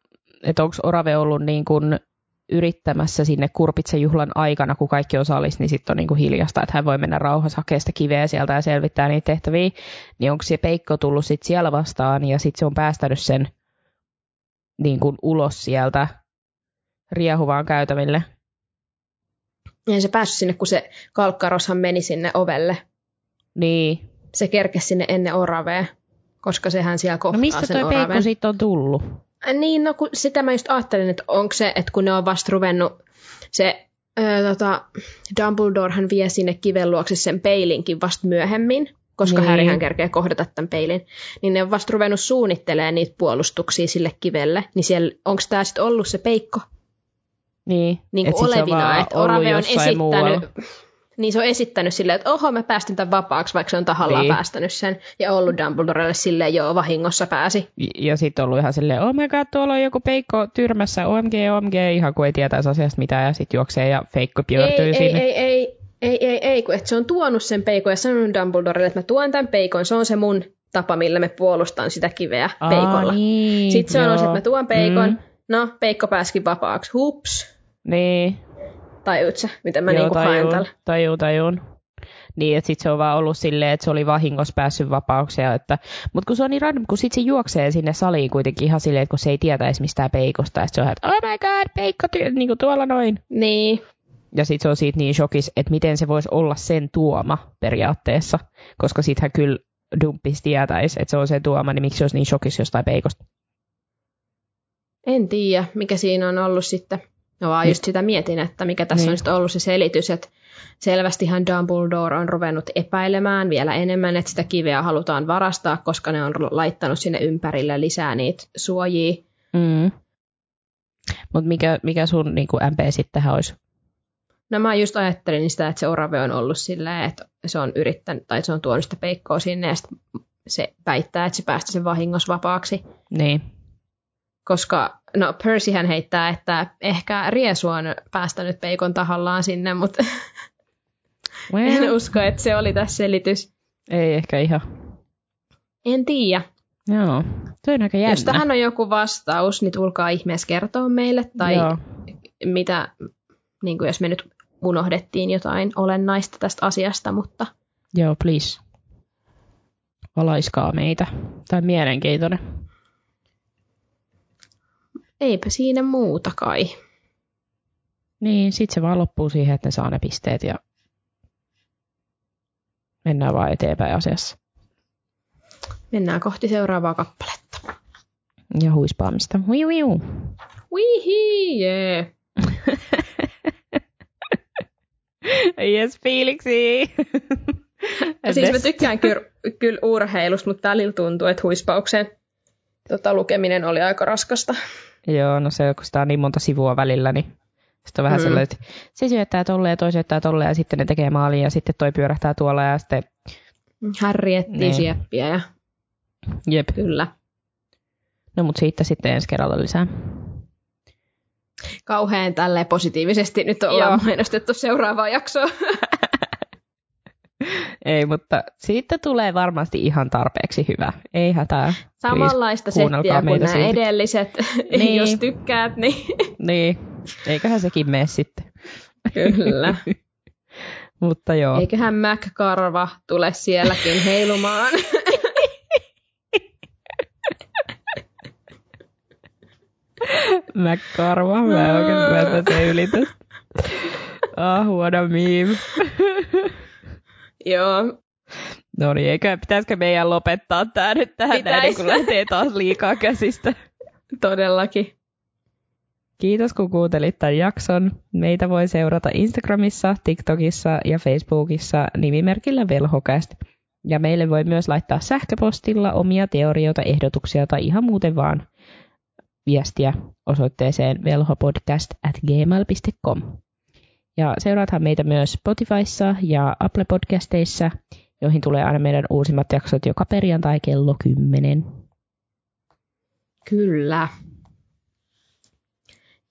että onko Orave ollut niin kuin yrittämässä sinne kurpitsejuhlan aikana, kun kaikki osallis, niin sitten on niin kuin hiljasta, että hän voi mennä rauhassa hakea sitä kiveä sieltä ja selvittää niitä tehtäviä. Niin onko se peikko tullut sitten siellä vastaan ja sitten se on päästänyt sen niin kuin ulos sieltä riehuvaan käytäville. Ei se päässyt sinne, kun se kalkkaroshan meni sinne ovelle. Niin. Se kerkesi sinne ennen oravea, koska sehän siellä kohtaa No mistä sen toi peikko oraven. sitten on tullut? Äh, Niin, no kun sitä mä just ajattelin, että onko se, että kun ne on vasta ruvennut, se öö, tota, Dumbledorehan vie sinne kiven luokse sen peilinkin vasta myöhemmin, koska Niin. Harryhän kerkee kohdata tämän peilin, niin ne on vasta ruvennut suunnittelemaan niitä puolustuksia sille kivelle, niin siellä, onko tämä sitten ollut se peikko Niin, niin et olevina, että Orave on jossain muualla. Niin se on esittänyt silleen, että oho, mä päästin tämän vapaaksi, vaikka se on tahallaan Niin. päästänyt sen, ja ollut Dumbledorelle silleen, joo, vahingossa pääsi. Ja sitten ollut ihan silleen, oh my god, tuolla on joku peikko tyrmässä, OMG, OMG, ihan kuin ei tietäisi asiasta mitään, ja sitten juoksee ja feikko Ei, pyörtyy ei, sinne. ei, ei, ei, ei, ei, kun että se on tuonut sen peikon ja sanonut Dumbledorelle, että mä tuon tämän peikon, se on se mun tapa, millä me puolustan sitä kiveä Aa, peikolla. niin, Sitten se on, joo. että mä tuon peikon, Mm, no, peikko pääsikin vapaaksi, hups, niin, tajuut sä, miten mä joo, niinku haen tajun, tällä. tajun, tajun. Niin, että sitten se on vaan ollut silleen, että se oli vahingossa päässyt vapauksia. Että... Mutta kun se on niin random, kun sitten se juoksee sinne saliin kuitenkin ihan silleen, että kun se ei tietäisi mistään peikosta. Ja sit se on, että oh my god, peikko ty- niin kuin tuolla noin. Niin, Ja sitten se on siitä niin shokis, että miten se voisi olla sen tuoma periaatteessa. Koska sittenhän kyllä dumppis tietäisi, että se on sen tuoma, niin miksi se olisi niin shokis jostain peikosta. en tiedä, mikä siinä on ollut sitten. No vaan Niin. just sitä mietin, että mikä tässä Niin. on sitten ollut se selitys, että selvästihän Dumbledore on ruvennut epäilemään vielä enemmän, että sitä kiveä halutaan varastaa, koska ne on laittanut sinne ympärille lisää niitä suojia. Mm. Mutta mikä, mikä sun niin kuin MP sitten tähän olisi? No mä just ajattelin sitä, että se orave on ollut silleen, että se on yrittänyt, tai se on tuonut sitä peikkoa sinne, ja sit se väittää, että se päästä sen vahingossa vapaaksi. Niin. Koska, no Percyhän heittää, että ehkä Riesu on päästänyt peikon tahallaan sinne, mutta en usko, että se oli tässä selitys. Ei ehkä ihan. En tiedä. Joo. Se on aika jännä. Jos tähän on joku vastaus, niin tulkaa ihmeessä kertoa meille, tai Joo. mitä, niin kuin jos me nyt unohdettiin jotain olennaista tästä asiasta, mutta Joo, please. Valaiskaa meitä. Tämä on mielenkiintoinen. Eipä siinä muuta kai. Niin, sit se vaan loppuu siihen, että ne saa ne pisteet ja mennään vaan eteenpäin asiassa. Mennään kohti seuraavaa kappaletta. Ja huispaamista. Wiu, wiu. Wihi, yeah. yes, fiiliksi. Siis mä tykkään kyllä, kyllä urheilusta, mutta välillä tuntuu, että huispauksen tota, lukeminen oli aika raskasta. Joo, no se, kun sitä on niin monta sivua välillä, niin sitten on vähän Mm. sellainen, että se syöttää tolleen ja toi syöttää tolleen ja sitten ne tekee maalin ja sitten toi pyörähtää tuolla ja sitten Harri etsii Niin. sieppiä ja jep. kyllä. No mut siitä sitten ensi kerralla lisää. Kauhean tälleen positiivisesti nyt ollaan Joo. mainostettu seuraavaa jaksoa. Ei, mutta siitä tulee varmasti ihan tarpeeksi hyvä. Ei hätää. Samanlaista kuunnelkaa settiä kuin nämä silti. edelliset. Niin. Jos tykkäät, niin Niin, eiköhän sekin mene sitten. kyllä. Mutta joo. Eiköhän Mac-karva tule sielläkin heilumaan. Mä karva, mä oikein mä en tätä ylitä. Ah, huono meme. Joo, No niin, eikö, pitäisikö meidän lopettaa tää nyt tähän Pitäis. näin, kun lähtee taas liikaa käsistä? Todellakin. Kiitos kun kuuntelit tämän jakson. Meitä voi seurata Instagramissa, TikTokissa ja Facebookissa nimimerkillä Velhokäst. Ja meille voi myös laittaa sähköpostilla omia teorioita, ehdotuksia tai ihan muuten vaan viestiä osoitteeseen velhopodcast at gmail.com. Ja seuraathan meitä myös Spotifyssa ja Apple Podcasteissa, joihin tulee aina meidän uusimmat jaksot joka perjantai kello 10. Kyllä.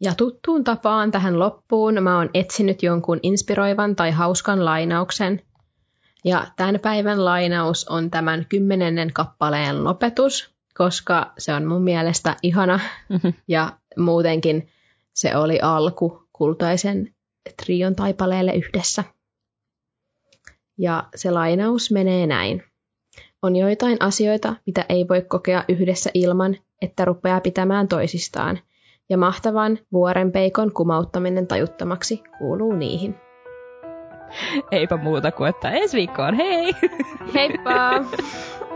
Ja tuttuun tapaan tähän loppuun mä oon etsinyt jonkun inspiroivan tai hauskan lainauksen. Ja tämän päivän lainaus on tämän kymmenennen kappaleen lopetus, koska se on mun mielestä ihana Mhm. ja muutenkin se oli alku kultaisen trion taipaleelle yhdessä. Ja se lainaus menee näin. On joitain asioita, mitä ei voi kokea yhdessä ilman, että rupeaa pitämään toisistaan, ja mahtavan vuorenpeikon kumauttaminen tajuttomaksi kuuluu niihin. Eipä muuta kuin, että ensi viikkoon, hei! Heippa!